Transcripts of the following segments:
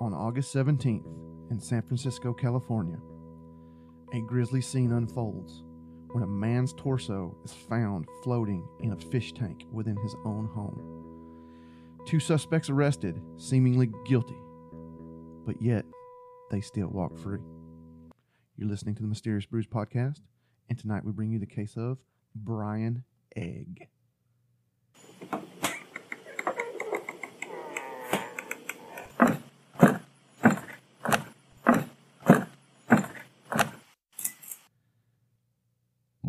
On August 17th, in San Francisco, California, a grisly scene unfolds when a man's torso is found floating in a fish tank within his own home. Two suspects arrested, seemingly guilty, but yet they still walk free. You're listening to the Mysterious Brews podcast, and tonight we bring you the case of Brian Egg.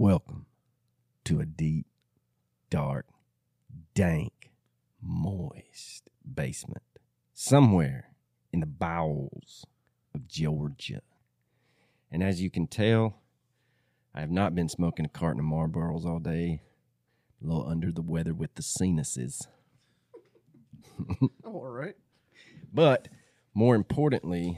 Welcome to a deep, dark, dank, moist basement somewhere in the bowels of Georgia. And as you can tell, I have not been smoking a carton of Marlboros all day. A little under the weather with the sinuses. All right. But more importantly,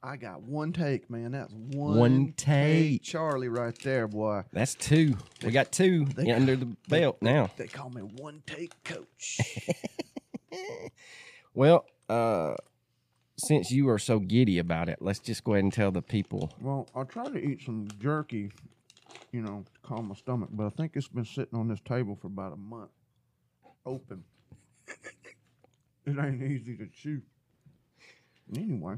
I got one take, man. That's one, One take. Charlie right there, boy. that's two. We got two They- under the belt now. They call me one take coach. Well, uh, since you are so giddy about it, let's just go ahead and tell the people. well, I tried to eat some jerky, you know, to calm my stomach, but I think it's been sitting on this table for about a month, open. it ain't easy to chew. Anyway,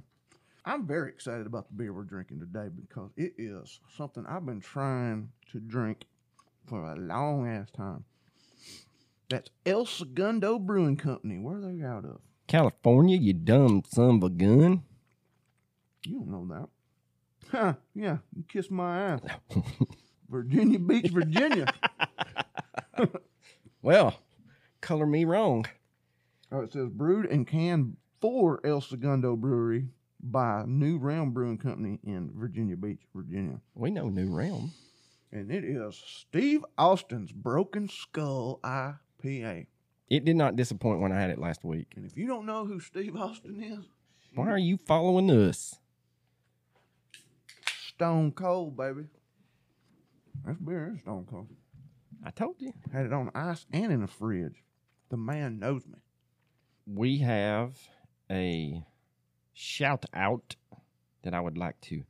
I'm very excited about the beer we're drinking today because it is something I've been trying to drink for a long ass time. That's El Segundo Brewing Company. Where are they out of? California, you dumb son of a gun. You don't know that. Huh, yeah, you kiss my ass. Virginia Beach, Virginia. Well, color me wrong. oh, it says brewed and canned for El Segundo Brewery by New Realm Brewing Company in Virginia Beach, Virginia. We know New Realm. And it is Steve Austin's Broken Skull IPA. It did not disappoint when I had it last week. And if you don't know who Steve Austin is, Why are you following us? Stone Cold, baby. This beer is Stone Cold. I told you. Had it on ice and in the fridge. The man knows me. We have a shout out that I would like to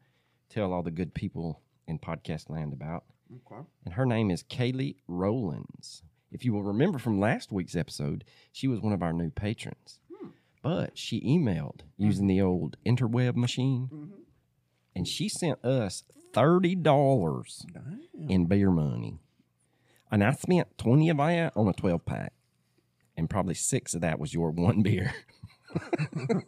tell all the good people in podcast land about. Okay. and her name is Kaylee Rollins. If you will remember from last week's episode, she was one of our new patrons. But she emailed using the old interweb machine, Mm-hmm. and she sent us thirty dollars in beer money, and I spent twenty of that on a twelve pack, and probably six of that was your one beer.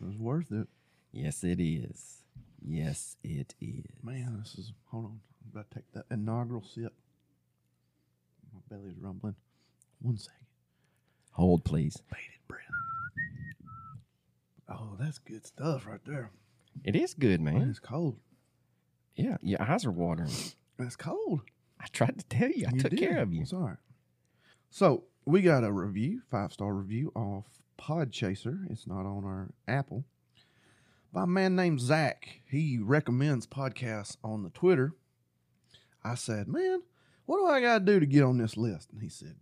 It was worth it. yes, it is. Yes, it is. Man, this is. Hold on. I'm about to take that inaugural sip. My belly's rumbling. One second. Hold, please. Bated breath. Oh, that's good stuff right there. It is good, Man, man. it's cold. Yeah, your eyes are watering. It's cold. I tried to tell you. I You took did. care of you. It's all right. So we got a review, five star review off Podchaser. It's not on our Apple. By a man named Zach. He recommends podcasts on the Twitter. I said, Man, what do I gotta do to get on this list? And he said,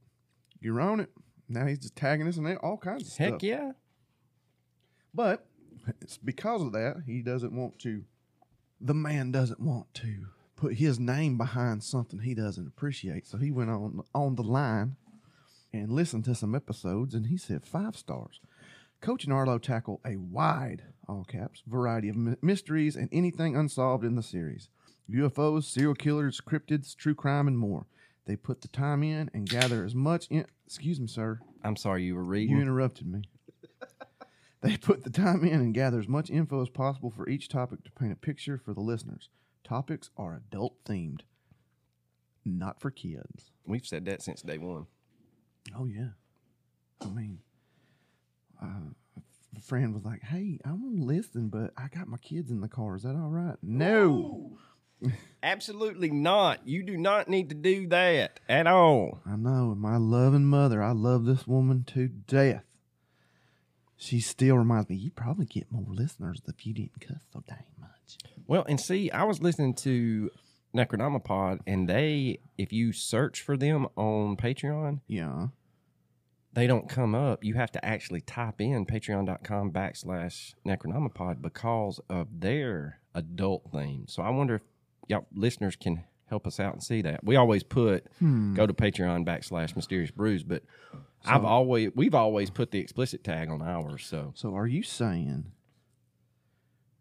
You're on it. Now he's just tagging us and all kinds of Heck stuff. Heck yeah. But it's because of that, he doesn't want to, the man doesn't want to put his name behind something he doesn't appreciate. So he went on on the line and listened to some episodes and he said five stars. Coach and Arlo tackle a wide, all caps, variety of mysteries and anything unsolved in the series UFOs, serial killers, cryptids, true crime, and more. They put the time in and gather as much in. Excuse me, sir. I'm sorry you were reading. You interrupted me. they put the time in and gather as much info as possible for each topic to paint a picture for the listeners. Topics are adult themed, not for kids. We've said that since day one. Oh yeah, I mean, uh, a friend was like, "Hey, I want to listen, but I got my kids in the car. Is that all right?" No, Absolutely not. You do not need to do that at all. I know. My loving mother, I love this woman to death. She still reminds me, you probably get more listeners if you didn't cuss so dang much. Well, and see, I was listening to Necronomipod, and they, if you search for them on Patreon, Yeah. they don't come up, you have to actually type in patreon.com backslash Necronomipod because of their adult theme. So I wonder if y'all listeners can help us out and see that. We always put Hmm. go to Patreon backslash Mysterious Brews, but I've always we've always put the explicit tag on ours. So So are you saying?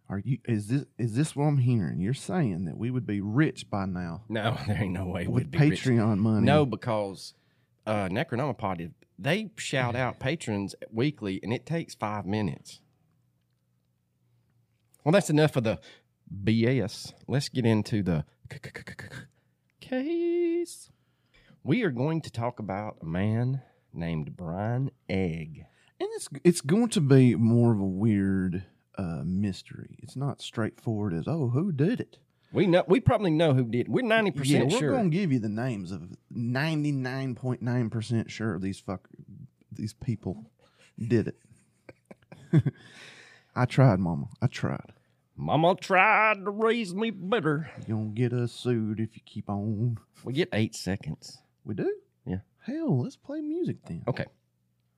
Are you is this is this what I'm hearing? You're saying that we would be rich by now no, there ain't no way with we'd be rich. Patreon money? No, because uh, Necronomipod they shout out patrons weekly, and it takes five minutes. Well, that's enough of the BS. Let's get into the case. We are going to talk about a man named Brian Egg. and it's it's going to be more of a weird uh, mystery. It's not straightforward as oh who did it. We know we probably know who did. We're ninety Yeah, percent we're sure. gonna give you the names of ninety nine point nine percent sure these fuck these people did it. I tried, Mama. I tried. Mama tried to raise me better. You're gonna get us sued if you keep on. We get eight seconds. We do? Yeah. Hell, let's play music then. Okay.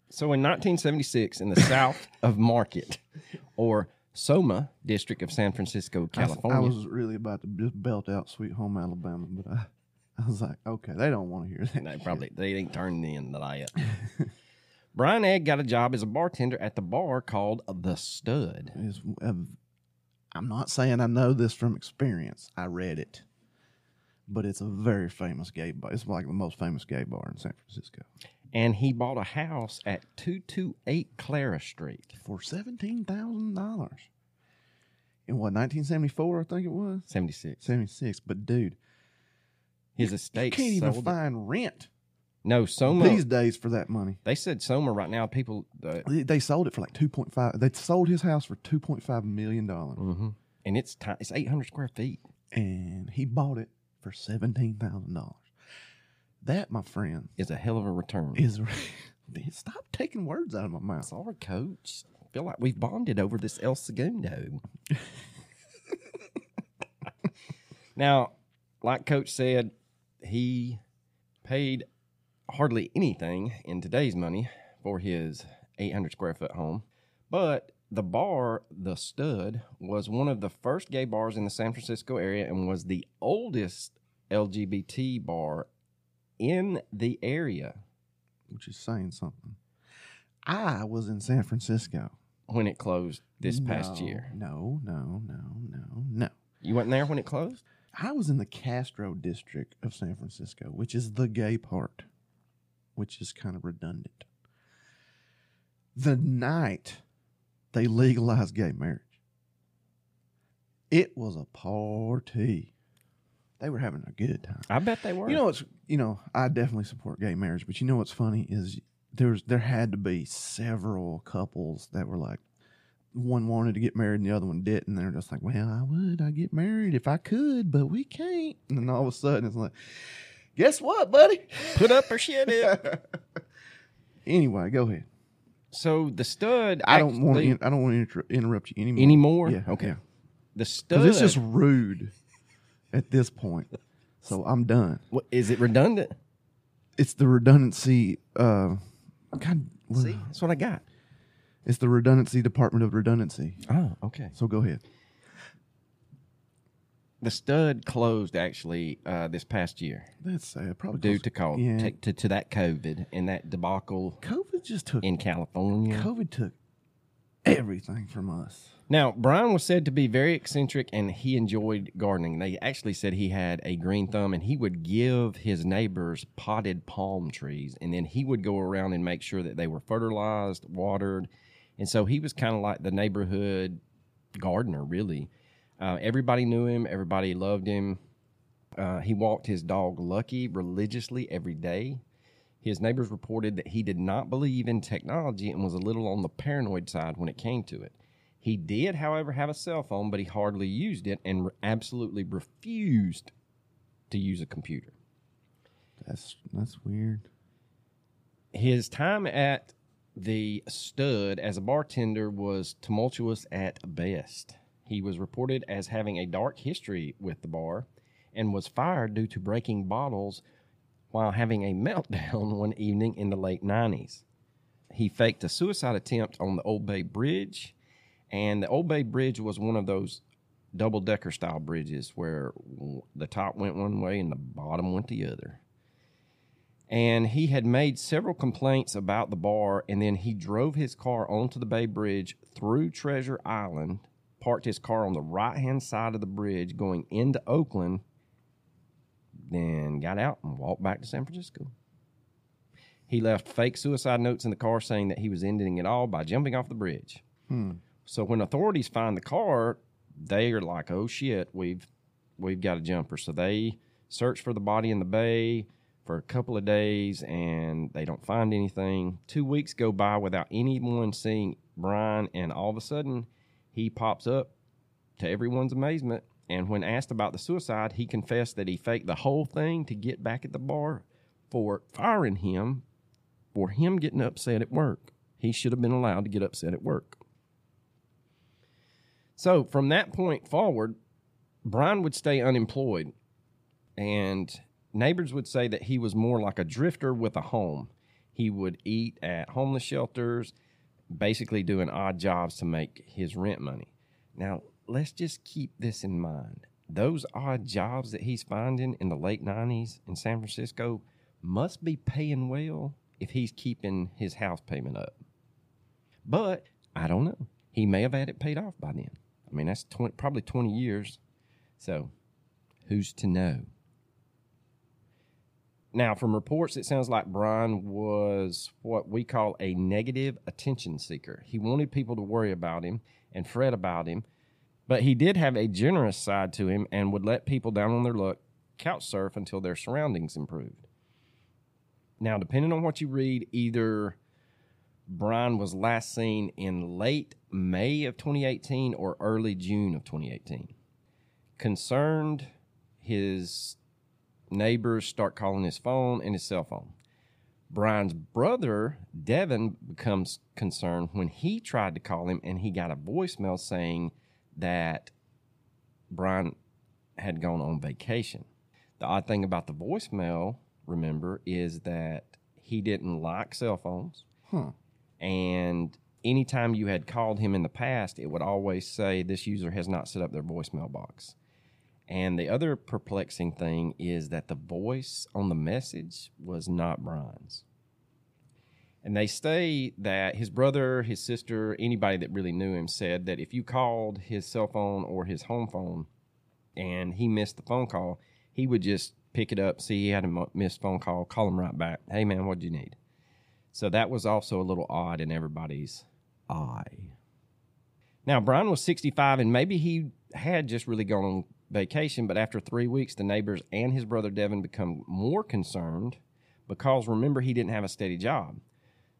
So in 1976, in the south of Market, or Soma district of San Francisco, California, I, was really about to just belt out Sweet Home Alabama, but I, I was like, okay, they don't want to hear that. they shit. probably they ain't turned in that. Brian Egg got a job as a bartender at the bar called The Stud. It's, uh, I'm not saying I know this from experience. I read it, but it's a very famous gay bar. It's like the most famous gay bar in San Francisco And he bought a house at 228 Clara Street, for seventeen thousand dollars. In what 1974, I think it was 76. 76. But dude, His you estate can't even sold find rent No, Soma. these days for that money. they said Soma right now. People, uh, They- They sold it for like 2.5. They sold his house for 2.5 million dollars, mhm. and it's ti it's 800 square feet. and he bought it for seventeen thousand dollars. That, my friend, Is a hell of a return. is Man, stop taking words out of my mouth. Sorry, coach. I feel like we've bonded over this El Segundo. now, like coach said, he paid hardly anything in today's money for his 800 square foot home. But the bar, The Stud, was one of the first gay bars in the San Francisco area and was the oldest LGBT bar in the area which is saying something. I was in San Francisco when it closed this past year. No, no, no, no, no. You wasn't there when it closed? I was in the Castro district of San Francisco, which is the gay part, which is kind of redundant. The night they legalized gay marriage, it was a party. They were having a good time. I bet they were. You know what's you know I definitely support gay marriage, but you know what's funny is there's there had to be several couples that were like one wanted to get married and the other one didn't. And they're just like, well, I would I get married if I could, but we can't. And then all of a sudden it's like, guess what, buddy? put up or shit it. anyway, go ahead. so the stud. I don't want to. I don't want to inter- interrupt you anymore. anymore. Yeah. Okay. yeah. The stud. It's just rude at this point. So I'm done. What, is it redundant? It's the redundancy. Uh, God, See, that's what I got. It's the redundancy department of redundancy. Oh, okay. So go ahead. The stud closed actually uh, this past year That's sad. Probably due to call Yeah. to, to, to that COVID and that debacle COVID just took. in California. COVID took everything from us. Now, Brian was said to be very eccentric and he enjoyed gardening. They actually said he had a green thumb and he would give his neighbors potted palm trees and then he would go around and make sure that they were fertilized, watered. And so he was kind of like the neighborhood gardener, really. Uh, everybody knew him, everybody loved him. Uh, he walked his dog Lucky religiously every day. His neighbors reported that he did not believe in technology and was a little on the paranoid side when it came to it. He did, however, have a cell phone, but he hardly used it and absolutely refused to use a computer. That's that's weird. His time at the stud as a bartender was tumultuous at best. He was reported as having a dark history with the bar and was fired due to breaking bottles while having a meltdown one evening in the late 90s. he faked a suicide attempt on the Old Bay Bridge. And the Old Bay Bridge was one of those double decker style bridges where the top went one way and the bottom went the other. And he had made several complaints about the bar, and then he drove his car onto the Bay Bridge through Treasure Island, parked his car on the right hand side of the bridge going into Oakland, then got out and walked back to San Francisco. He left fake suicide notes in the car saying that he was ending it all by jumping off the bridge. Hmm. So when authorities find the car, they are like, "Oh shit, we've we've got a jumper." So they search for the body in the bay for a couple of days and they don't find anything. 2 weeks go by without anyone seeing Brian and all of a sudden he pops up to everyone's amazement and when asked about the suicide, he confessed that he faked the whole thing to get back at the bar for firing him for him getting upset at work. He should have been allowed to get upset at work. So from that point forward, Brian would stay unemployed, and neighbors would say that he was more like a drifter with a home. He would eat at homeless shelters, basically doing odd jobs to make his rent money. Now, let's just keep this in mind. Those odd jobs that he's finding in the late 90s in San Francisco must be paying well if he's keeping his house payment up. But I don't know. He may have had it paid off by then. I mean, that's 20, probably 20 years. So who's to know? Now, from reports, it sounds like Brian was what we call a negative attention seeker. He wanted people to worry about him and fret about him, but he did have a generous side to him and would let people down on their luck couch surf until their surroundings improved. Now, depending on what you read, either Brian was last seen in late May of 2018 or early June of 2018. Concerned, his neighbors start calling his phone and his cell phone. Brian's brother, Devin, becomes concerned when he tried to call him and he got a voicemail saying that Brian had gone on vacation. The odd thing about the voicemail, remember, is that he didn't like cell phones. Huh. And anytime you had called him in the past, it would always say this user has not set up their voicemail box. And the other perplexing thing is that the voice on the message was not Brian's. And they say that his brother, his sister, anybody that really knew him said that if you called his cell phone or his home phone and he missed the phone call, he would just pick it up, see he had a missed phone call, call him right back. Hey, man, what'd you need? So that was also a little odd in everybody's eye. Now, Brian was 65 and maybe he had just really gone on vacation, but after three weeks, the neighbors and his brother Devin become more concerned because remember, he didn't have a steady job.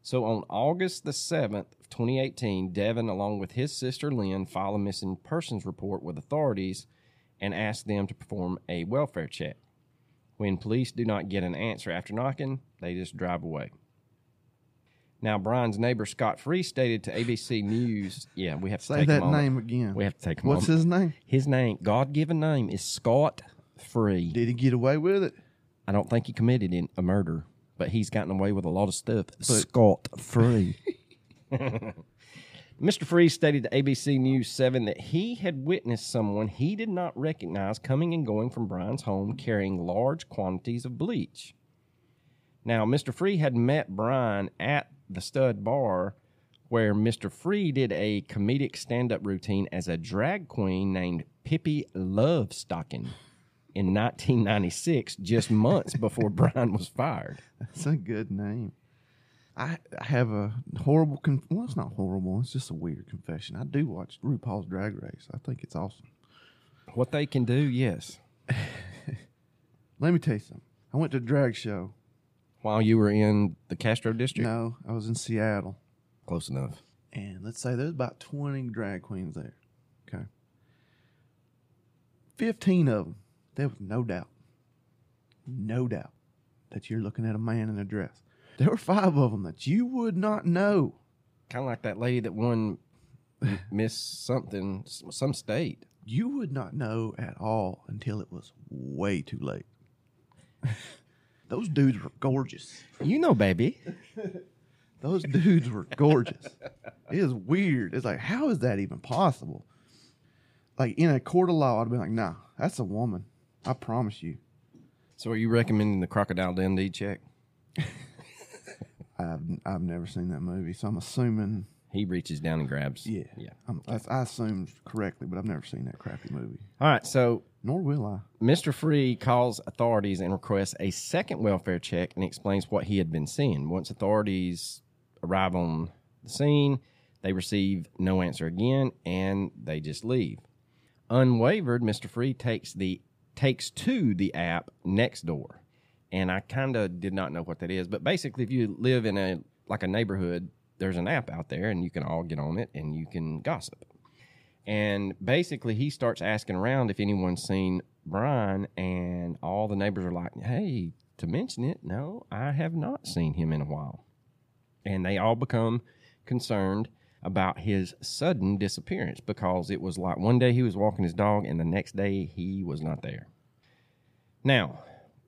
So on August the 7th of 2018, Devin, along with his sister Lynn, file a missing persons report with authorities and ask them to perform a welfare check. When police do not get an answer after knocking, they just drive away. Now, Brian's neighbor Scott Free stated to ABC News, "Yeah, we have to Say take a that moment. name again. We have to take a What's moment. his name? His name, God given name, is Scott Free. Did he get away with it? I don't think he committed in a murder, but he's gotten away with a lot of stuff. Scott Free. Mr. Free stated to ABC News 7 that he had witnessed someone he did not recognize coming and going from Brian's home carrying large quantities of bleach. Now, Mr. Free had met Brian at the stud bar where Mr. Free did a comedic stand up routine as a drag queen named Pippi Lovestocking in 1996, just months before Brian was fired. That's a good name. I I have a horrible. Con- well, it's not horrible. It's just a weird confession. I do watch RuPaul's Drag Race. I think it's awesome. What they can do, yes. Let me tell you something. I went to a drag show. While you were in the Castro district? No, I was in Seattle, Close enough. and let's say there's about twenty drag queens there. Okay, fifteen of them. There was no doubt, no doubt that you're looking at a man in a dress. There were five of them that you would not know. Kind of like that lady that won Miss something, some state. you would not know at all until it was way too late. Those dudes were gorgeous. You know, baby. Those dudes were gorgeous. It is weird. It's like, how is that even possible? Like in a court of law, I'd be like, nah, that's a woman. I promise you. So are you recommending the Crocodile Dundee check? I've I've never seen that movie, so I'm assuming. He reaches down and grabs. Yeah, Yeah. I'm, that's, I assumed correctly, but I've never seen that crappy movie. All right. So Nor will I. Mr. Free calls authorities and requests a second welfare check and explains what he had been seeing. Once authorities arrive on the scene, they receive no answer again and they just leave. Unwavered, Mr. Free takes the takes to the app Nextdoor. And I kind of did not know what that is, but basically if you live in a like a neighborhood, there's an app out there and you can all get on it and you can gossip. And basically, he starts asking around if anyone's seen Brian, and all the neighbors are like, hey, to mention it, no, I have not seen him in a while. And they all become concerned about his sudden disappearance because it was like one day he was walking his dog, and the next day he was not there. Now,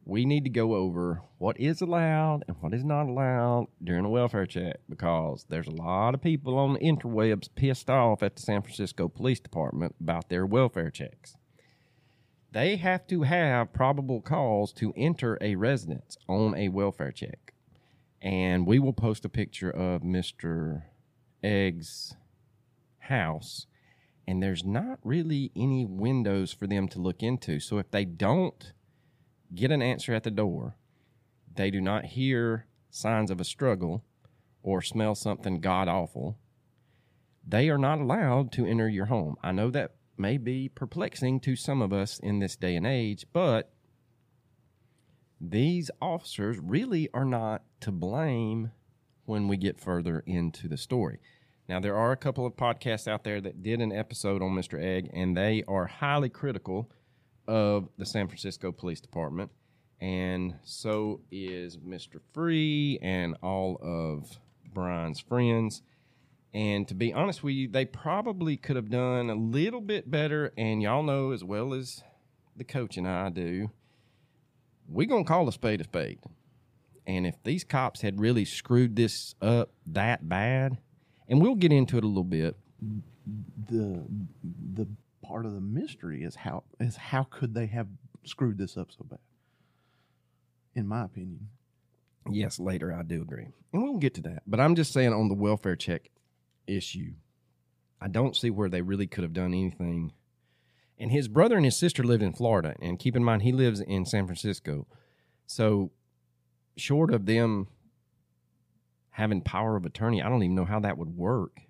we need to go over what is allowed and what is not allowed during a welfare check because there's a lot of people on the interwebs pissed off at the San Francisco Police Department about their welfare checks. They have to have probable cause to enter a residence on a welfare check. And we will post a picture of Mr. Egg's house, and there's not really any windows for them to look into. So if they don't get an answer at the door, they do not hear signs of a struggle or smell something god awful, they are not allowed to enter your home. I know that may be perplexing to some of us in this day and age, but these officers really are not to blame when we get further into the story. Now, there are a couple of podcasts out there that did an episode on Mr. Egg, and they are highly critical of the San Francisco Police Department. And so is Mr. Free and all of Brian's friends. And to be honest with you, they probably could have done a little bit better. And y'all know as well as the coach and I do, we're going to call a spade a spade. And if these cops had really screwed this up that bad, and we'll get into it a little bit, The the part of the mystery is how is how could they have screwed this up so bad? In my opinion. Yes, later I do agree. And we'll get to that. But I'm just saying on the welfare check issue, I don't see where they really could have done anything. And his brother and his sister lived in Florida. And keep in mind, he lives in San Francisco. So, short of them having power of attorney, I don't even know how that would work.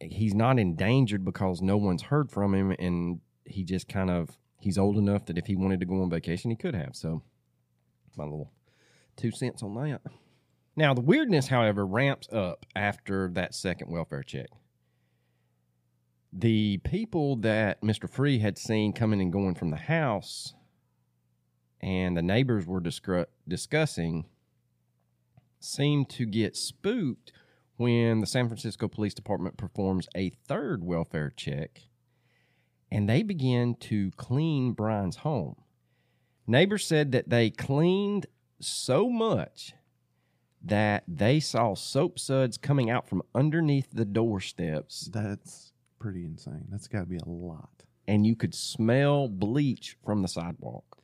He's not endangered because no one's heard from him. And he just kind of, he's old enough that if he wanted to go on vacation, he could have. So, my little two cents on that. Now, the weirdness, however, ramps up after that second welfare check. The people that Mr. Free had seen coming and going from the house and the neighbors were discru- discussing seemed to get spooked when the San Francisco Police Department performs a third welfare check and they begin to clean Brian's home. Neighbors said that they cleaned so much that they saw soap suds coming out from underneath the doorsteps, That's pretty insane. That's got to be a lot. and you could smell bleach from the sidewalk.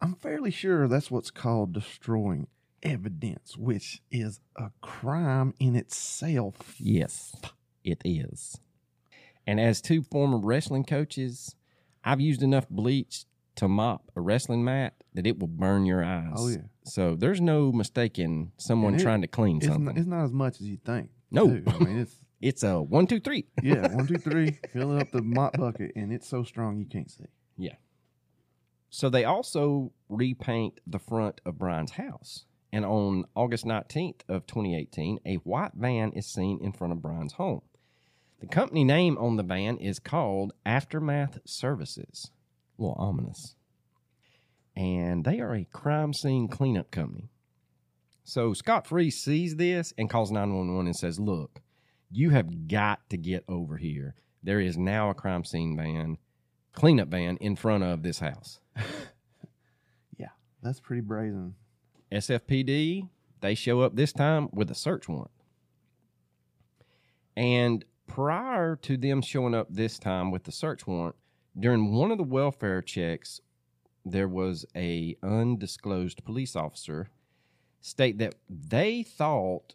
I'm fairly sure that's what's called destroying evidence, which is a crime in itself. Yes, it is. And as two former wrestling coaches, I've used enough bleach to mop a wrestling mat that it will burn your eyes. Oh, yeah. So there's no mistaking someone it- trying to clean It's something. not, it's not as much as you think. No. too. I mean it's it's a one, two, three. yeah, one, two, three, fill up the mop bucket, and it's so strong you can't see. Yeah. So they also repaint the front of Brian's house. And on August 19th of 2018, a white van is seen in front of Brian's home. The company name on the van is called Aftermath Services. A little ominous. And they are a crime scene cleanup company. So Scott Free sees this and calls 911 and says, Look, you have got to get over here. There is now a crime scene van, cleanup van in front of this house. Yeah, that's pretty brazen. SFPD, they show up this time with a search warrant. And prior to them showing up this time with the search warrant, during one of the welfare checks, there was a undisclosed police officer state that they thought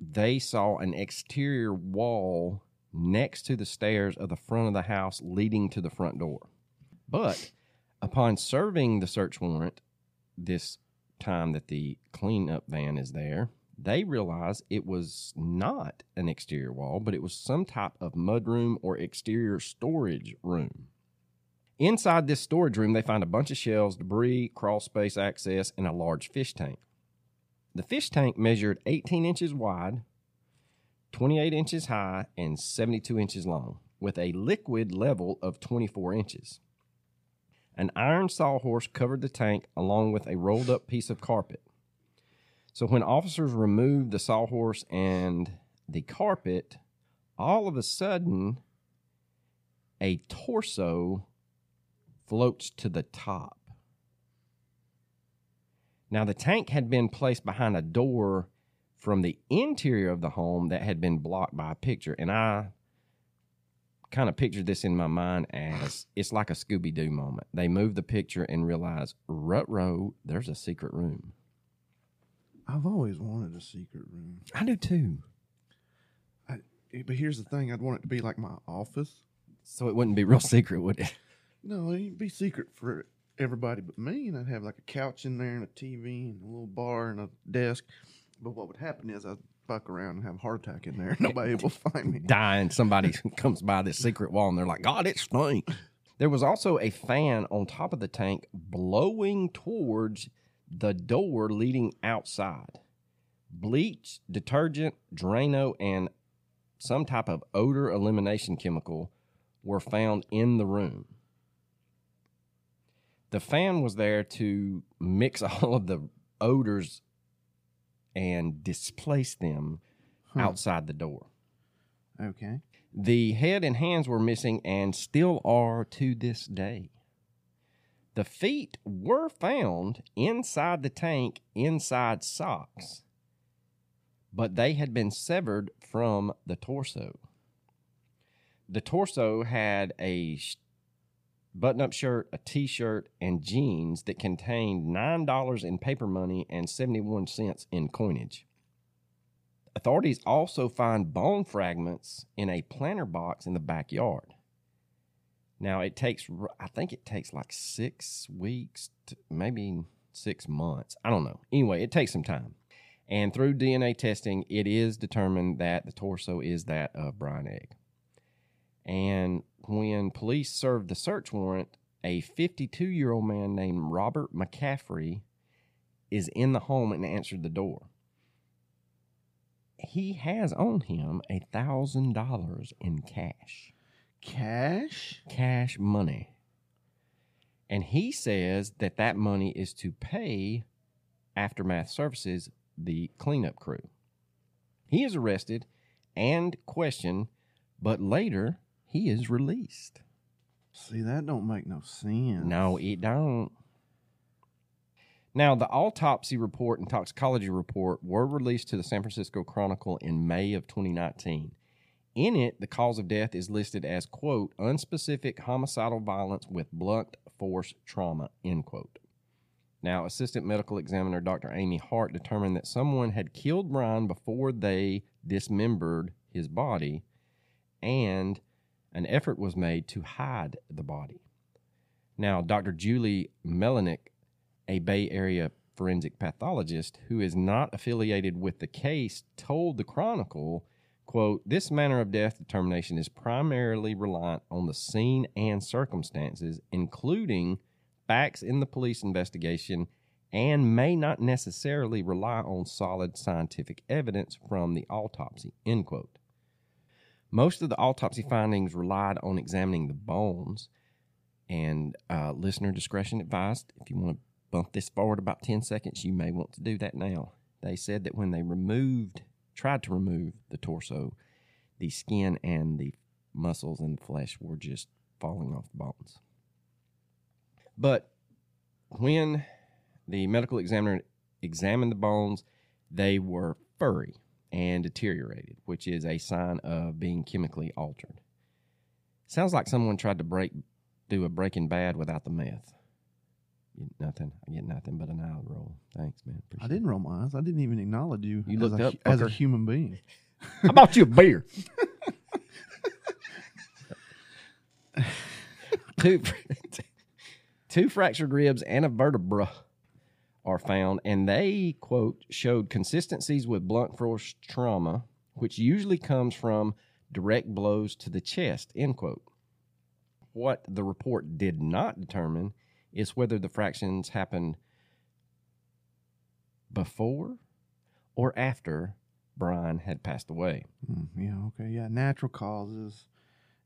they saw an exterior wall next to the stairs of the front of the house leading to the front door. But upon serving the search warrant this time that the cleanup van is there, they realize it was not an exterior wall, but it was some type of mudroom or exterior storage room. Inside this storage room, they find a bunch of shelves, debris, crawl space access, and a large fish tank. The fish tank measured 18 inches wide, 28 inches high, and 72 inches long, with a liquid level of 24 inches. An iron sawhorse covered the tank along with a rolled up piece of carpet. So when officers removed the sawhorse and the carpet, all of a sudden a torso floats to the top. Now, the tank had been placed behind a door from the interior of the home that had been blocked by a picture. And I kind of pictured this in my mind as it's like a Scooby Doo moment. They move the picture and realize, rut row, there's a secret room. I've always wanted a secret room. I do too. I, but here's the thing: I'd want it to be like my office. So it wouldn't be real secret, would it? No, it'd be secret for everybody but me, and I'd have like a couch in there and a TV and a little bar and a desk. But what would happen is I'd fuck around and have a heart attack in there. Nobody will find me. Dying. somebody comes by this secret wall and they're like, God, it stinks. There was also a fan on top of the tank blowing towards the door leading outside. Bleach, detergent, Drano, and some type of odor elimination chemical were found in the room. The fan was there to mix all of the odors and displace them Huh. outside the door. Okay. The head and hands were missing and still are to this day. The feet were found inside the tank, inside socks, but they had been severed from the torso. The torso had a button up shirt, a t shirt, and jeans that contained $9 in paper money and 71 cents in coinage. Authorities also find bone fragments in a planter box in the backyard. Now it takes, I think it takes like six weeks, to maybe six months. I don't know. Anyway, it takes some time. And through DNA testing, it is determined that the torso is that of Brian Egg. And when police served the search warrant, a 52 year old man named Robert McCaffrey is in the home and answered the door. He has on him a thousand dollars in cash Cash? cash money. And he says that that money is to pay Aftermath Services, the cleanup crew. He is arrested and questioned, but later he is released. See, that don't make no sense. No, it don't. Now, the autopsy report and toxicology report were released to the San Francisco Chronicle in May of 2019. In it, the cause of death is listed as, quote, unspecific homicidal violence with blunt force trauma, end quote. Now, Assistant Medical Examiner Dr. Amy Hart determined that someone had killed Brian before they dismembered his body, and an effort was made to hide the body. Now, Dr. Julie Melinek, a Bay Area forensic pathologist who is not affiliated with the case, told the Chronicle, quote, this manner of death determination is primarily reliant on the scene and circumstances, including facts in the police investigation, and may not necessarily rely on solid scientific evidence from the autopsy, end quote. Most of the autopsy findings relied on examining the bones, and uh, listener discretion advised. If you want to bump this forward about 10 seconds, you may want to do that now. They said that when they removed, tried to remove the torso, the skin and the muscles and flesh were just falling off the bones. But when the medical examiner examined the bones, they were furry and deteriorated, which is a sign of being chemically altered. Sounds like someone tried to break do a Breaking Bad without the meth. Get nothing. I get nothing but an eye roll. Thanks, man. I didn't roll my eyes. I didn't even acknowledge you. You as looked a, up, hu- as a human being. it. I bought you a beer. two, two fractured ribs and a vertebra are found, and they quote showed consistencies with blunt force trauma, which usually comes from direct blows to the chest. End quote. What the report did not determine is whether the fractions happened before or after Brian had passed away. Mm, yeah, okay, yeah, natural causes,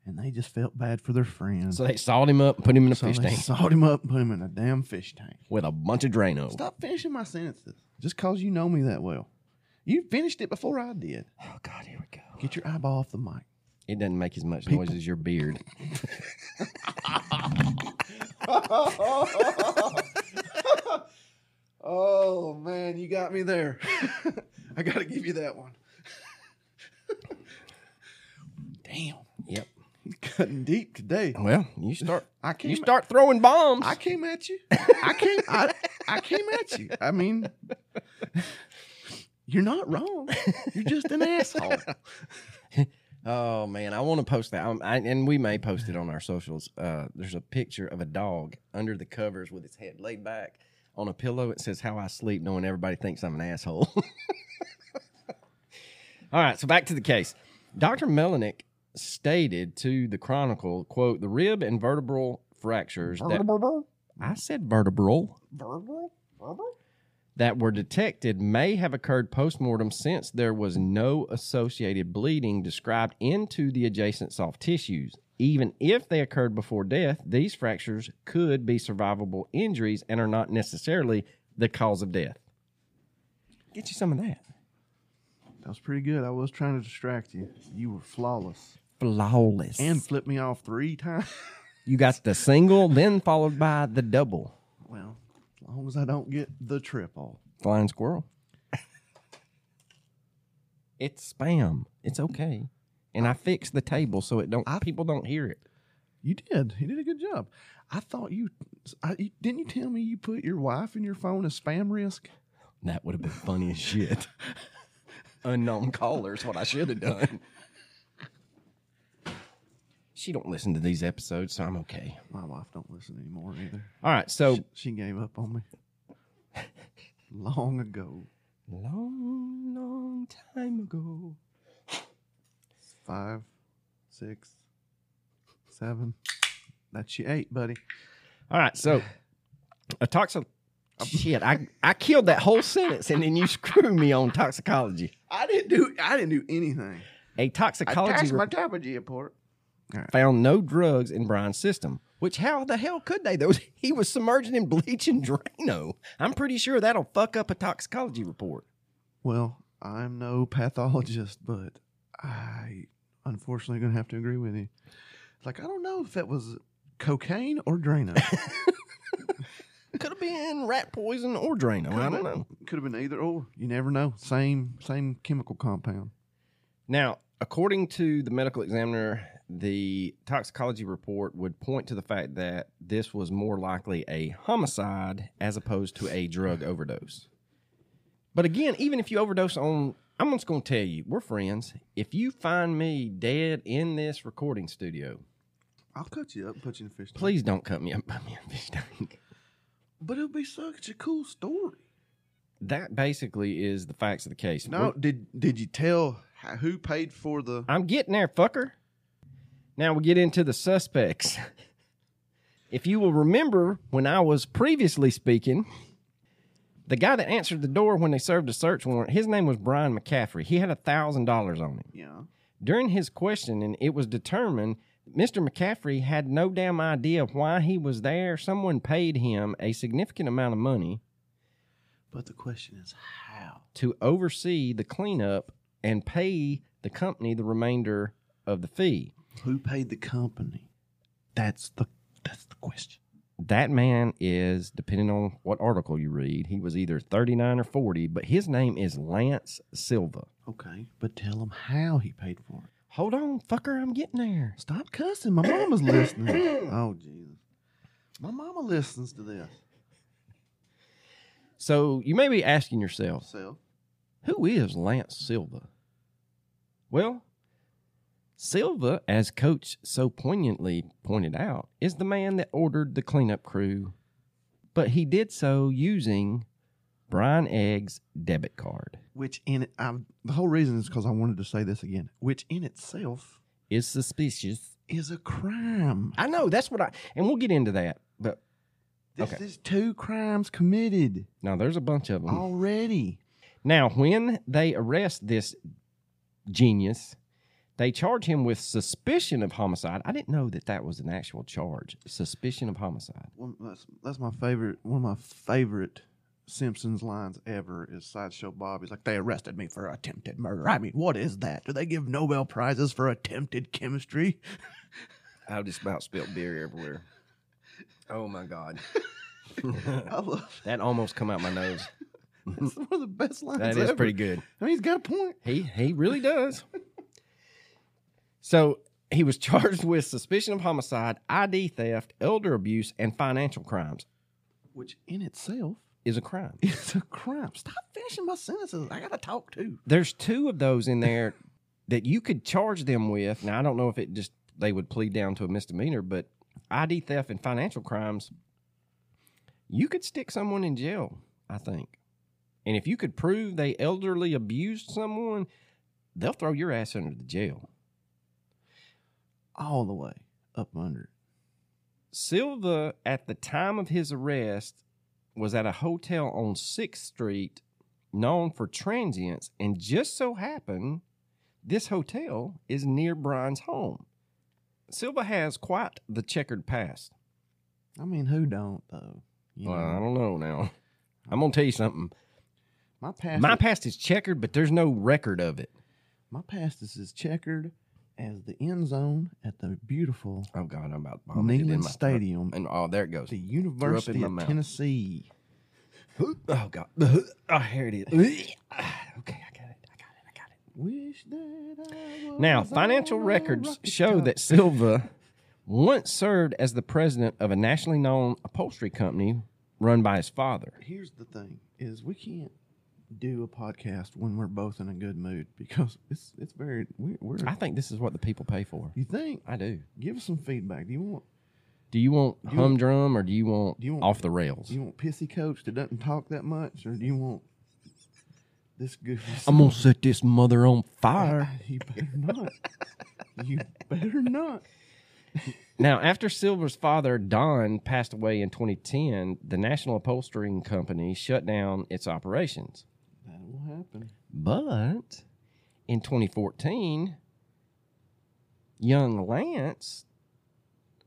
and they just felt bad for their friends. So they sawed him up and put him in a So fish they tank sawed him up and put him in a damn fish tank. with a bunch of Drano. Stop finishing my sentences just because you know me that well. You finished it before I did. Oh God, here we go. Get your eyeball off the mic. It doesn't make as much People- noise as your beard. oh man, you got me there. I got to give you that one. Damn. He's cutting deep today. Well, you start. I came. You start throwing bombs. I came at you. I came. I, I came at you. I mean, you're not wrong. You're just an asshole. Oh man, I want to post that, I, and we may post it on our socials. Uh, there's a picture of a dog under the covers with its head laid back on a pillow. It says "How I sleep," knowing everybody thinks I'm an asshole. All right, so back to the case. Dr. Melinek stated to the Chronicle, "quote The rib and vertebral fractures that I said vertebral." that were detected may have occurred postmortem since there was no associated bleeding described into the adjacent soft tissues. Even if they occurred before death, these fractures could be survivable injuries and are not necessarily the cause of death. Get you some of that. That was pretty good. I was trying to distract you. You were flawless Flawless. and flipped me off three times. you got the single, then followed by the double. Well, as long as I don't get the triple. Flying squirrel. it's spam. It's okay. And I fixed the table so it don't I- people don't hear it. You did. You did a good job. I thought you, I, you didn't you tell me you put your wife in your phone as spam risk? That would have been funny as shit. Unknown callers, what I should have done. She don't listen to these episodes, so I'm okay. My wife don't listen anymore either. All right, so She, she gave up on me long ago. long, long time ago. Five, six, seven. That's your eight, buddy. All right, so a toxic. Shit, I I killed that whole sentence, and then you screw me on toxicology. I didn't do. I didn't do anything. A toxicology my report report. found no drugs in Brian's system. Which how the hell could they? Those he was submerging in bleach and Drano. I'm pretty sure that'll fuck up a toxicology report. Well, I'm no pathologist, but I unfortunately going to have to agree with you. Like I don't know if that was cocaine or Drano. Could have been rat poison or Drano. I don't know. Could have been either or. You never know. Same same chemical compound. Now, according to the medical examiner, the toxicology report would point to the fact that this was more likely a homicide as opposed to a drug overdose. But again, even if you overdose on, I'm just going to tell you, we're friends. If you find me dead in this recording studio, I'll cut you up and put you in a fish. tank. please don't cut me up by me in a fish tank. But it'll be such a cool story. That basically is the facts of the case. No, We're- did did you tell who paid for the? I'm getting there, fucker. Now we get into the suspects. If you will remember when I was previously speaking, the guy that answered the door when they served a search warrant, his name was Brian McCaffrey. He had a thousand dollars on him. Yeah. During his questioning, it was determined Mr. McCaffrey had no damn idea why he was there. Someone paid him a significant amount of money But the question is how. to oversee the cleanup and pay the company the remainder of the fee. Who paid the company? That's the that's the question. that man is, depending on what article you read, he was either 39 or 40, but his name is Lance Silva. Okay, but tell him how he paid for it. Hold on, fucker, I'm getting there. Stop cussing. My mama's listening. Oh Jesus, my mama listens to this. So you may be asking yourself, Self. who is Lance Silva? Well, Silva, as Coach so poignantly pointed out, is the man that ordered the cleanup crew, but he did so using Brian Egg's debit card. Which in I, the whole reason is because I wanted to say this again. Which in itself Is suspicious. is a crime. I know that's what I, and we'll get into that. But This Okay. is two crimes committed now there's a bunch of them. already. Now, when they arrest this genius, they charge him with suspicion of homicide. I didn't know that that was an actual charge. Suspicion of homicide. One, that's, that's my favorite. One of my favorite Simpsons lines ever is Sideshow Bob. He's like, "They arrested me for attempted murder." I mean, what is that? Do they give Nobel prizes for attempted chemistry? I just about spilled beer everywhere. Oh my god, I love. that almost come out my nose. That's one of the best lines. That is ever. pretty good. I mean, he's got a point. He he really does. So he was charged with suspicion of homicide, ID theft, elder abuse, and financial crimes. Which in itself Is a crime. It's a crime. Stop finishing my sentences. I gotta talk too. There's two of those in there that you could charge them with. Now I don't know if it just they would plead down to a misdemeanor, but ID theft and financial crimes, you could stick someone in jail. I think, and if you could prove they elderly abused someone, they'll throw your ass under the jail. All the way up under it. Silva, at the time of his arrest, was at a hotel on 6th Street known for transients, and just so happened this hotel is near Brian's home. Silva has quite the checkered past. I mean, who don't though? You Well, I don't know now. I'm going to tell you something. my past. My is, past is checkered, but there's no record of it. my past is as checkered as the end zone at the beautiful Oh, God, I'm about to vomit it in Neyland my throat. Stadium, And oh, there it goes. the University my of mouth. Tennessee. Oh, God. Oh, here it is. Okay, I got it. I got it. I got it. Wish that I was Now, financial on a records rocket show that Silva once served as the president of a nationally known upholstery company run by his father. Here's the thing: is we can't do a podcast when we're both in a good mood because it's it's very we, we're. I think this is what the people pay for. you think? I do. Give us some feedback. Do you want Do you want Do you- humdrum or do you want, do you want- off the rails? do you want pissy coach that doesn't talk that much, or do you want this goofy? I'm gonna set this mother on fire. You better not. you better not. Now, after Silva's father, Don, passed away in 2010, the National Upholstering Company shut down its operations. Will happen. But in 2014, young Lance,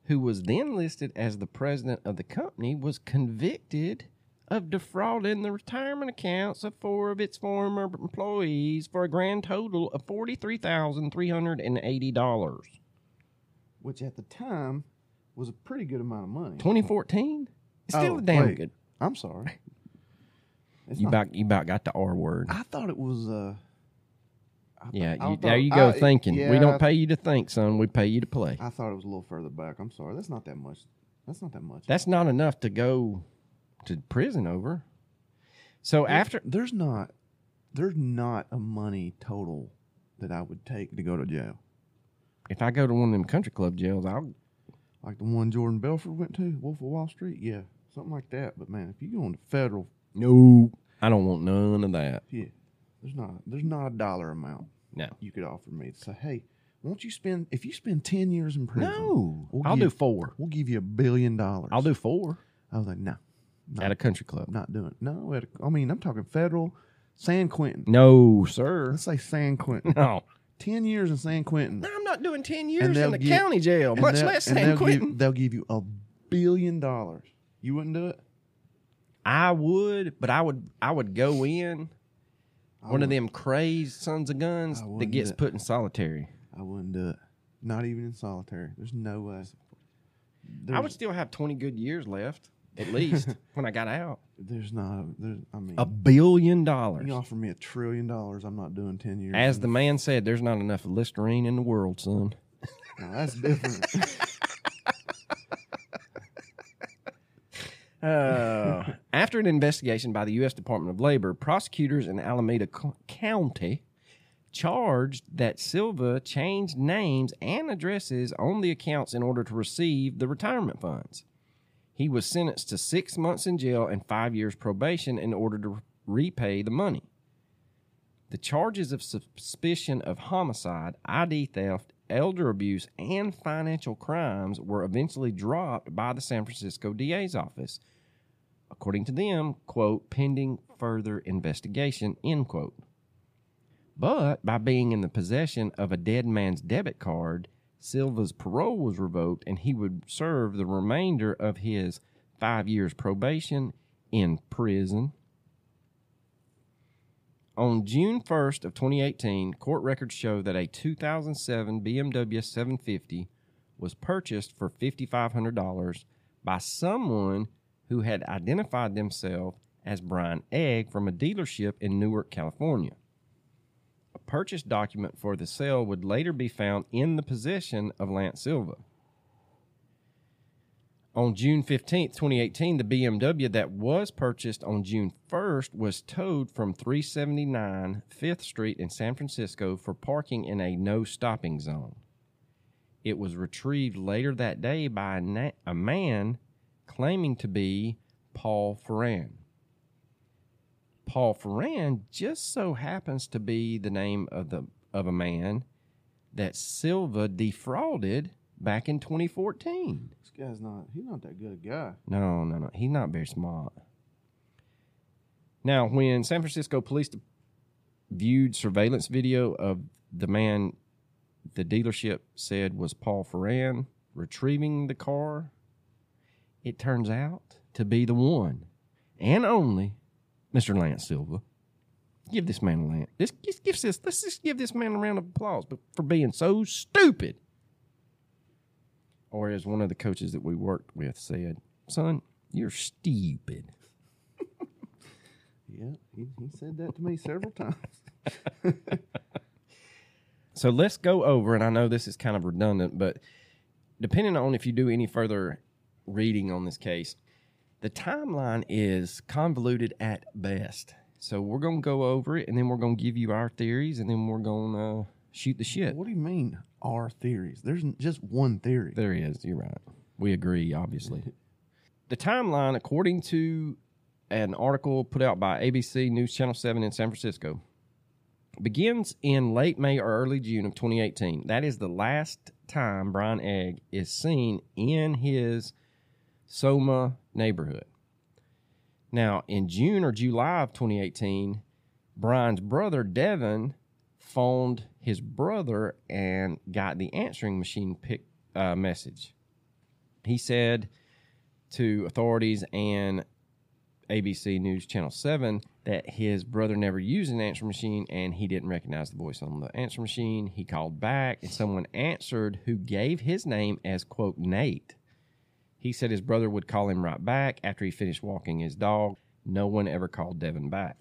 who was then listed as the president of the company, was convicted of defrauding the retirement accounts of four of its former employees for a grand total of $43,380. Which at the time was a pretty good amount of money. 2014? It's still Oh, damn wait. good. I'm sorry. It's You not- about, you about got the R word. I thought it was. Uh, I Yeah, you, thought- there you go I- thinking. we don't pay you to think, son. We pay you to play. I thought it was a little further back. I'm sorry. That's not that much. That's not that much. That's not enough to go to prison over. So after there's not there's not a money total that I would take to go to jail. if I go to one of them country club jails, I'll Like the one Jordan Belfort went to, Wolf of Wall Street. Yeah, something like that. But man, if you go into federal, no. I don't want none of that. yeah, there's not there's not a dollar amount No. you could offer me to say, hey, won't you spend if you spend ten years in prison? No. We'll I'll give- do four. We'll give you a billion dollars. I'll do four I was like, no, at a country club. Not doing. It. No, at a, I mean, I'm talking federal, San Quentin. No, sir. Let's say San Quentin. No. ten years in San Quentin. No, I'm not doing 10 years in the give- county jail, much less San they'll Quentin. Give, they'll give you a billion dollars. You wouldn't do it. I would, but I would I would go in I one of them crazed sons of guns I that wouldn't gets do it. put in solitary. I wouldn't do it. Not even in solitary. There's no way. I There's, would still have 20 good years left, at least, when I got out. there's not. There's, I mean, A billion dollars. you offer me a trillion dollars, I'm not doing ten years. As the man said, there's not enough Listerine in the world, son. Now, that's different. Uh, After an investigation by the U.S. Department of Labor, prosecutors in Alameda County charged that Silva changed names and addresses on the accounts in order to receive the retirement funds. He was sentenced to six months in jail and five years probation in order to repay the money. The charges of suspicion of homicide, ID theft, elder abuse, and financial crimes were eventually dropped by the San Francisco DA's office. According to them, quote, pending further investigation, end quote. But by being in the possession of a dead man's debit card, Silva's parole was revoked and he would serve the remainder of his five years probation in prison. On June 1st of 2018, court records show that a 2007 BMW 750 was purchased for $5,500 by someone who had identified themselves as Brian Egg from a dealership in Newark, California. A purchase document for the sale would later be found in the possession of Lance Silva. On June 15th, 2018, the BMW that was purchased on June 1st was towed from 379 5th Street in San Francisco for parking in a no stopping zone. It was retrieved later that day by a, a man claiming to be Paul Ferran. Paul Ferran just so happens to be the name of the of a man that Silva defrauded back in 2014. this guy's not. He's not that good a guy. No, no, no. He's not very smart. Now, when San Francisco police viewed surveillance video of the man the dealership said was Paul Ferran retrieving the car, it turns out to be the one and only Mr. Lance Silva. Give this man a Lance. This, just give this, let's just give this man a round of applause for being so stupid. Or as one of the coaches that we worked with said, son, you're stupid. Yeah, he, he said that to me several times. So let's go over, and I know this is kind of redundant, but depending on if you do any further reading on this case, the timeline is convoluted at best. So we're going to go over it, and then we're going to give you our theories, and then we're going to uh, shoot the shit. What do you mean, our theories? There's n- just one theory. There is. You're right. We agree, obviously. the timeline, according to an article put out by ABC News Channel 7 in San Francisco, begins in late May or early June of 2018. That is the last time Brian Egg is seen in his Soma neighborhood. Now, in June or July of 2018, Brian's brother Devin phoned his brother and got the answering machine pick, uh, message. He said to authorities and ABC News Channel 7 that his brother never used an answer machine and he didn't recognize the voice on the answer machine. He called back and someone answered who gave his name as, quote, Nate. He said his brother would call him right back after he finished walking his dog. No one ever called Devin back.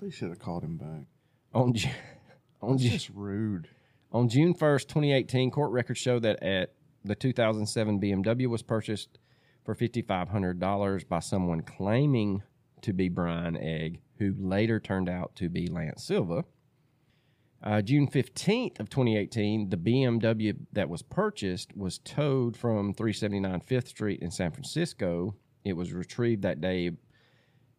They should have called him back. On, Ju- on, Ju- just rude. on June 1st, 2018, court records show that at the 2007 BMW was purchased for $5,500 by someone claiming to be Brian Egg, who later turned out to be Lance Silva. Uh, June 15th of 2018, the BMW that was purchased was towed from 379 Fifth Street in San Francisco. It was retrieved that day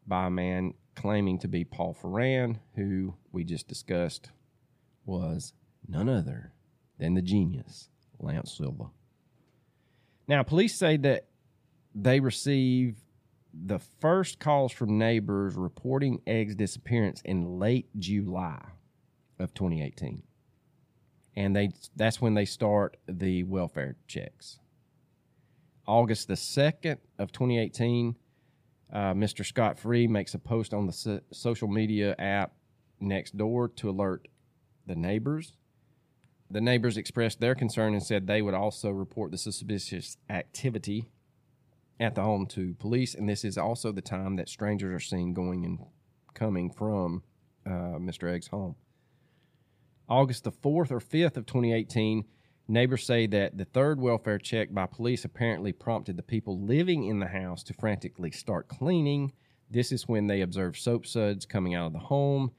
by a man claiming to be Paul Ferran, who we just discussed was none other than the genius, Lance Silva. Now, police say that they received the first calls from neighbors reporting Egg's disappearance in late July of 2018. And they that's when they start the welfare checks. August the 2nd of 2018, uh, Mr. Scott Free makes a post on the so- social media app Nextdoor to alert the neighbors. The neighbors expressed their concern and said they would also report the suspicious activity at the home to police. And this is also the time that strangers are seen going and coming from uh, Mr. Egg's home. August the 4th or 5th of 2018, neighbors say that the third welfare check by police apparently prompted the people living in the house to frantically start cleaning. This is when they observed soap suds coming out of the home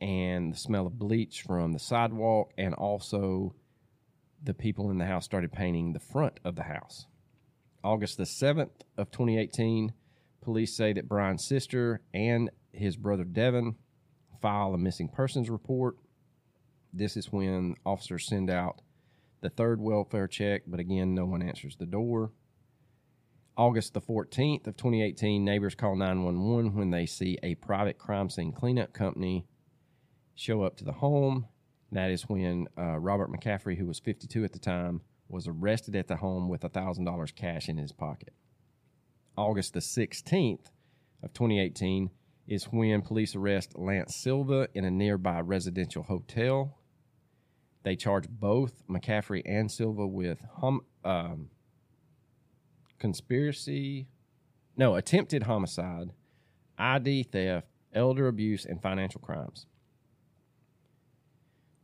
and the smell of bleach from the sidewalk, and also the people in the house started painting the front of the house. August the 7th of 2018, police say that Brian's sister and his brother Devin file a missing persons report. This is when officers send out the third welfare check, but again, no one answers the door. August the 14th of 2018, neighbors call 911 when they see a private crime scene cleanup company show up to the home. That is when uh, Robert McCaffrey, who was 52 at the time, was arrested at the home with $1,000 cash in his pocket. August the 16th of 2018 is when police arrest Lance Silva in a nearby residential hotel. They charge both McCaffrey and Silva with hum, um, conspiracy, no, attempted homicide, ID theft, elder abuse, and financial crimes.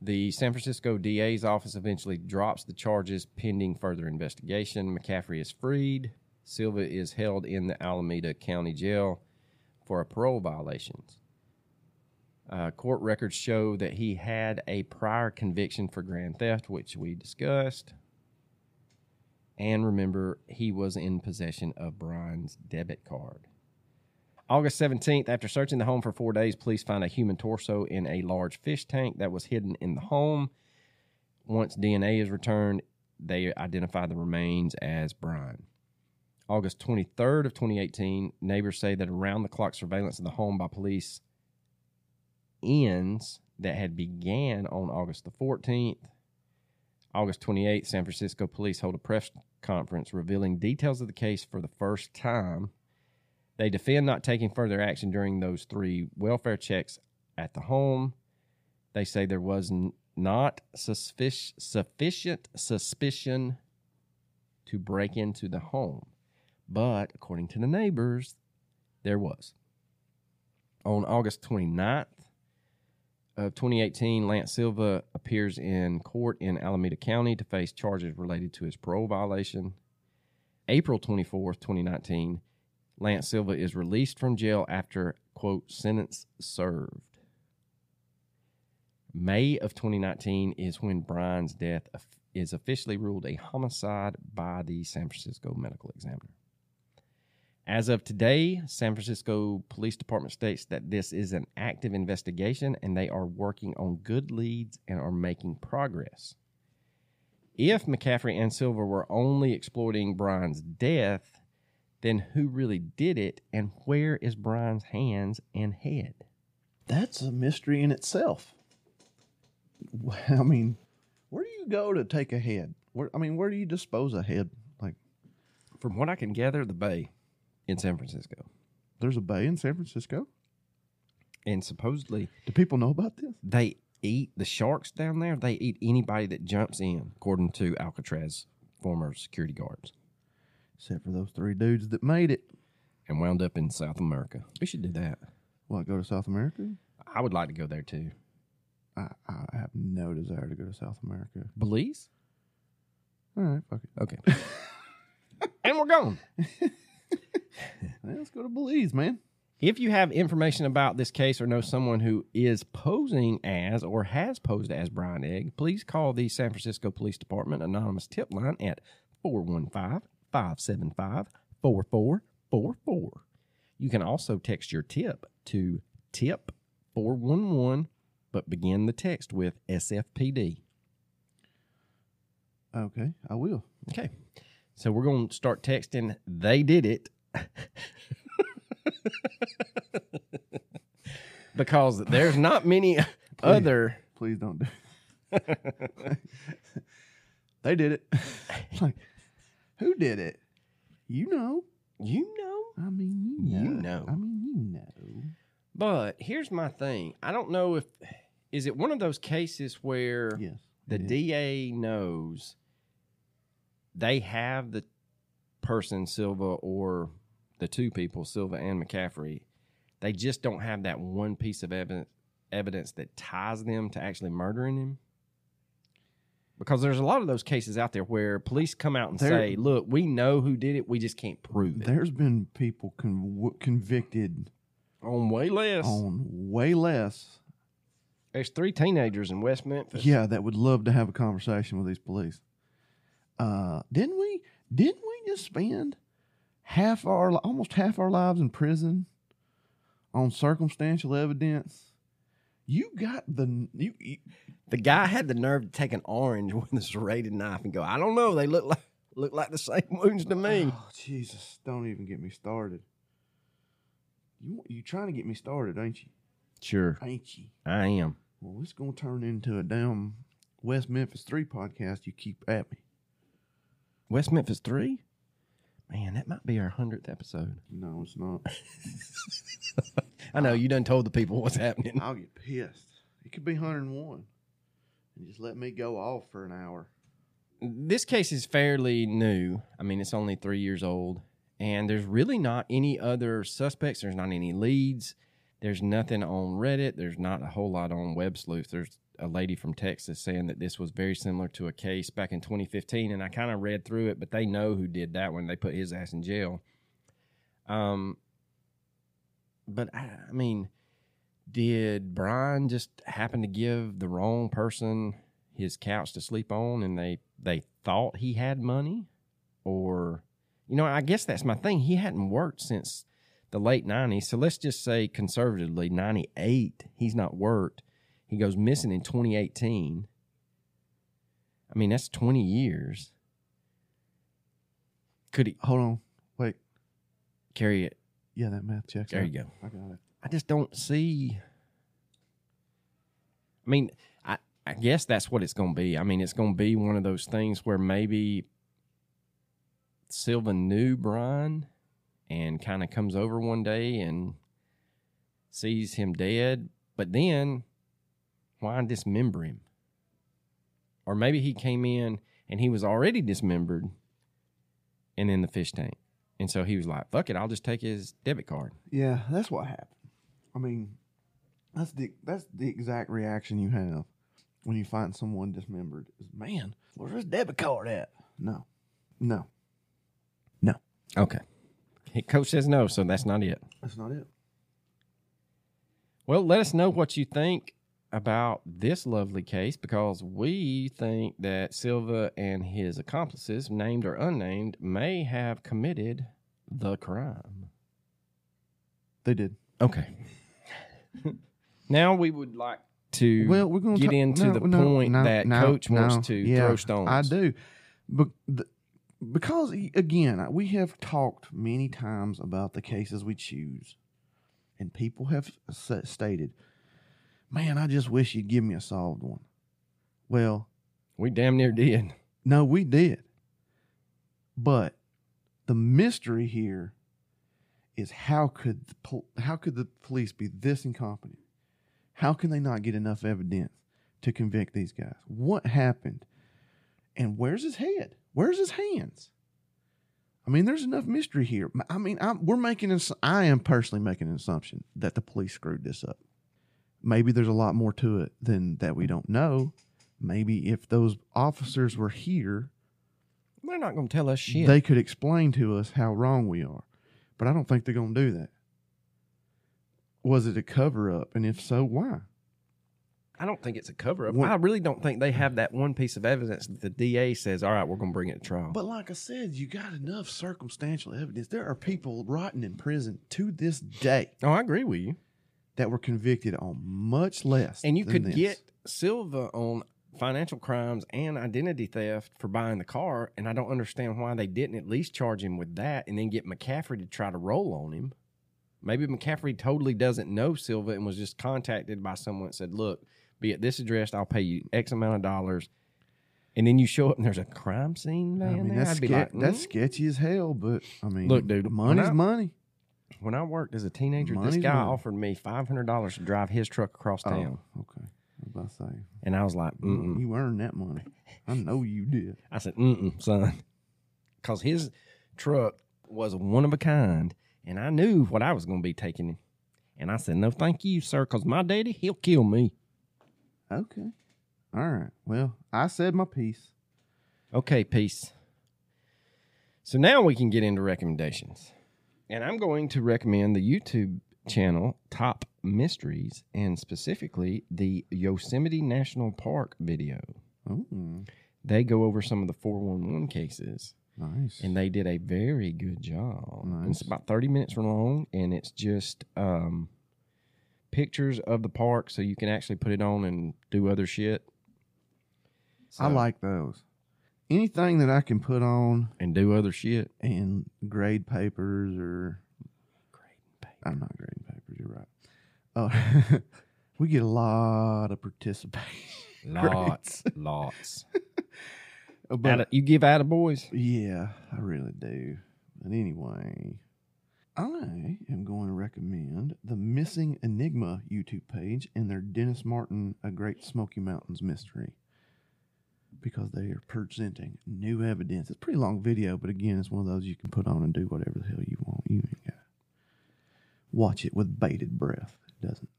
The San Francisco DA's office eventually drops the charges pending further investigation. McCaffrey is freed. Silva is held in the Alameda County Jail for a parole violations. Uh, court records show that he had a prior conviction for grand theft, which we discussed. And remember, he was in possession of Brian's debit card. August 17th, after searching the home for four days, police find a human torso in a large fish tank that was hidden in the home. Once DNA is returned, they identify the remains as Brian. August 23rd of 2018, neighbors say that around the clock surveillance of the home by police ends that had began on August the 14th. August 28th, San Francisco police hold a press conference revealing details of the case for the first time. They defend not taking further action during those three welfare checks at the home. They say there was n- not suspic- sufficient suspicion to break into the home. But according to the neighbors, there was. On August 29th of 2018, Lance Silva appears in court in Alameda County to face charges related to his parole violation. April 24th, 2019, Lance Silva is released from jail after, quote, sentence served. May of 2019 is when Brian's death is officially ruled a homicide by the San Francisco Medical Examiner. As of today, San Francisco Police Department states that this is an active investigation and they are working on good leads and are making progress. If McCaffrey and Silva were only exploiting Brian's death, then who really did it and where is Brian's hands and head? That's a mystery in itself. I mean, where do you go to take a head? Where I mean, where do you dispose a head? Like, From what I can gather, the Bay in San Francisco. there's a bay in San Francisco. And supposedly Do people know about this? they eat the sharks down there, they eat anybody that jumps in, according to Alcatraz former security guards. Except for those three dudes that made it. And wound up in South America. We should do that. What, go to South America? I would like to go there too. I, I have no desire to go to South America. Belize? All right, fuck it. Okay. and we're gone. Let's go to Belize, man. If you have information about this case or know someone who is posing as or has posed as Brian Egg, please call the San Francisco Police Department anonymous tip line at 415 575 4444. You can also text your tip to tip 411, but begin the text with SFPD. Okay, I will. Okay. So we're going to start texting they did it. because there's not many other Please don't do. they did it. like, who did it? You know. you know. I mean, you know. You know. I mean, you know. But here's my thing. I don't know if is it one of those cases where Yes. The. DA knows they have the person Silva or the two people Silva and McCaffrey. They just don't have that one piece of evidence evidence that ties them to actually murdering him. Because there's a lot of those cases out there where police come out and There- say, "Look, we know who did it. We just can't prove it." There's been people con- convicted On way less. on way less. There's three teenagers in West Memphis. Yeah, that would love to have a conversation with these police. Uh, didn't we? Didn't we just spend half our almost half our lives in prison on circumstantial evidence? You got the you, you The guy had the nerve to take an orange with a serrated knife and go, "I don't know. They look like look like the same wounds to me." Oh, Jesus, don't even get me started. You you trying to get me started, ain't you? Sure, Ain't you? I am. Well, it's gonna turn into a damn West Memphis Three podcast. You keep at me. West Memphis three. Man, that might be our hundredth episode. No, it's not. I know you done told the people what's happening. I'll get pissed. It could be 101. And just let me go off for an hour. This case is fairly new. I mean, it's only three years old, and there's really not any other suspects. There's not any leads. There's nothing on Reddit. There's not a whole lot on Web Sleuth. There's a lady from Texas saying that this was very similar to a case back in 2015, and I kind of read through it, but they know who did that when they put his ass in jail. Um, but I, I mean, did Brian just happen to give the wrong person his couch to sleep on, and they they thought he had money, or you know, I guess that's my thing. He hadn't worked since the late '90s, so let's just say conservatively '98. He's not worked. He goes missing in 2018. I mean, that's 20 years. Could he Hold on. Wait. carry it? Yeah, that math checks. There out. you go. I got it. I just don't see. I mean, I I guess that's what it's going to be. I mean, it's going to be one of those things where maybe Silva knew Brian and kind of comes over one day and sees him dead, but then why dismember him? Or maybe he came in and he was already dismembered and in the fish tank. And so he was like, fuck it, I'll just take his debit card. Yeah, that's what happened. I mean, that's the that's the exact reaction you have when you find someone dismembered. Is man, where's his debit card at? No, no, No. Okay. Coach says no, so that's not it. that's not it. Well, let us know what you think about this lovely case because we think that Silva and his accomplices, named or unnamed, may have committed the crime. They did. Okay. now we would like to Well, we're going to get into the point that Coach wants to throw stones. I do, but the, because again, we have talked many times about the cases we choose, and people have stated, "Man, I just wish you'd give me a solved one." Well, We damn near did. no, we did, but the mystery here is how could the pol- how could the police be this incompetent? How can they not get enough evidence to convict these guys? What happened? And where's his head? Where's his hands? I mean, there's enough mystery here. I mean, I'm, we're making I am personally making an assumption that the police screwed this up. Maybe there's a lot more to it than that we don't know. Maybe if those officers were here, They're not going to tell us shit. they could explain to us how wrong we are. But I don't think they're going to do that. Was it a cover up? And if so, why? I don't think it's a cover up. What- I really don't think they have that one piece of evidence that the DA says, all right, we're going to bring it to trial. But like I said, you got enough circumstantial evidence. There are people rotting in prison to this day oh, I agree with you. That were convicted on much less. And you could this. get Silva on financial crimes and identity theft for buying the car, and I don't understand why they didn't at least charge him with that and then get McCaffrey to try to roll on him. Maybe McCaffrey totally doesn't know Silva and was just contacted by someone that said, Look, be at this address, I'll pay you X amount of dollars. And then you show up and there's a crime scene I mean, that's, ske- like, that's "Mm." sketchy as hell, but I mean, Look, dude, money's I- money. When I worked as a teenager, this guy money. offered me five hundred dollars to drive his truck across Oh, town. okay. about to say. And I was like, Mm-mm. You earned that money. I know you did. I said, mm-mm, son. Because his truck was one of a kind, and I knew what I was going to be taking. And I said, no, thank you, sir, because my daddy, he'll kill me. Okay. All right. Well, I said my piece. Okay, peace. So now we can get into recommendations. And I'm going to recommend the YouTube channel Top Mysteries and specifically the Yosemite National Park video. Oh, They go over some of the 411 cases nice. and they did a very good job. And It's about 30 minutes long and it's just um, pictures of the park so you can actually put it on and do other shit. I like those. Anything that I can put on and do other shit. and grade papers or Great. baby. I'm not grading papers. You're right. Oh, we get a lot of participation. Lots, lots. Uh, but Atta- you give attaboys? yeah, I really do. But anyway, I am going to recommend the Missing Enigma YouTube page and their Dennis Martin A Great Smoky Mountains Mystery because they are presenting new evidence. It's a pretty long video, but again, it's one of those you can put on and do whatever the hell you want. You ain't got watch it with bated breath. It doesn't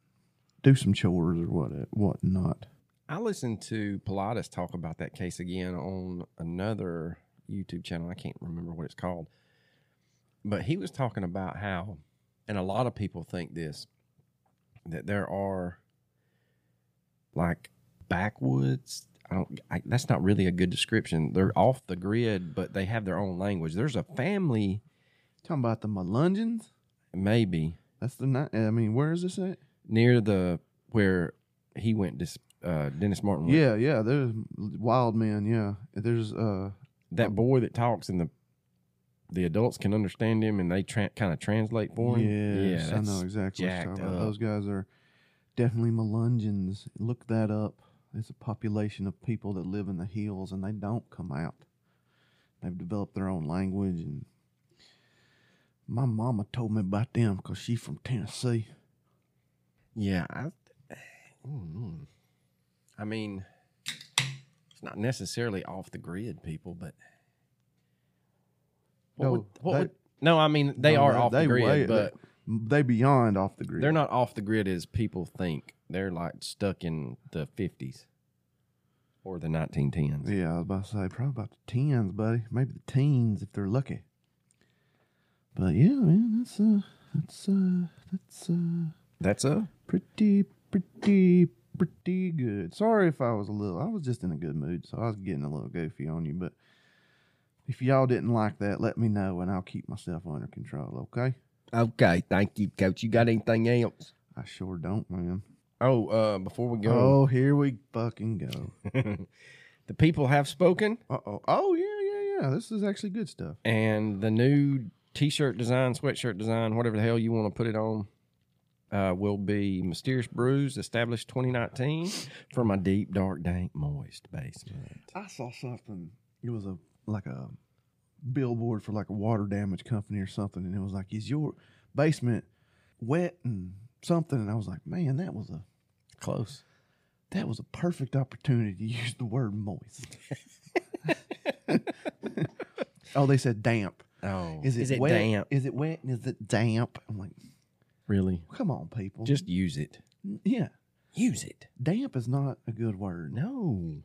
do some chores or what what not. I listened to Paulides talk about that case again on another YouTube channel. I can't remember what it's called. But he was talking about how, and a lot of people think this, that there are like backwoods. I don't. I, that's not really a good description. They're off the grid, but they have their own language. There's a family, Talking about the Melungeons. maybe That's the night. I mean, where is this at? near the where he went. This uh, Dennis Martin. went. Yeah, yeah. There's wild men. Yeah, there's uh. that boy that talks and the the adults can understand him and they tra- kind of translate for him. Yes, I know exactly what you're talking about. Those guys are definitely Melungeons. Look that up. It's a population of people that live in the hills and they don't come out. They've developed their own language and my mama told me about them because she's from Tennessee. Yeah, I, mm, I mean, it's not necessarily off the grid, people, but what No, would, what they- would, no, I mean they No, are they- off they the grid, way- but They beyond off the grid. they're not off the grid as people think. They're like stuck in the fifties or the nineteen tens. Yeah, I was about to say probably about the tens, buddy. Maybe the teens if they're lucky. But yeah, man, that's uh, that's uh, that's uh. That's a pretty, pretty, pretty good. Sorry if I was a little. I was just in a good mood, so I was getting a little goofy on you. But if y'all didn't like that, let me know, and I'll keep myself under control. Okay? okay. Thank you, Coach. You got anything else? I sure don't, man. Oh, uh, before we go, Oh, here we fucking go. the people have spoken, Uh oh. Oh yeah, yeah, yeah. This is actually good stuff. and the new T-shirt design, sweatshirt design, whatever the hell you want to put it on, uh, will be Mysterious Brews, established 2019, for my deep, dark, dank, moist basement. I saw something. It was a like a billboard for like a water damage company or something, and it was like, "Is your basement wet and something?" And I was like, "Man, that was a Close. that was a perfect opportunity to use the word moist." oh, they said damp. Oh, Is it, it wet? damp? Is it wet and is it damp? I'm like, Really? come on, people. Just use it. yeah, Use it. damp is not a good word. No,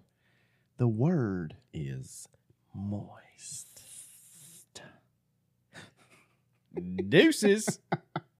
The word is moist. deuces.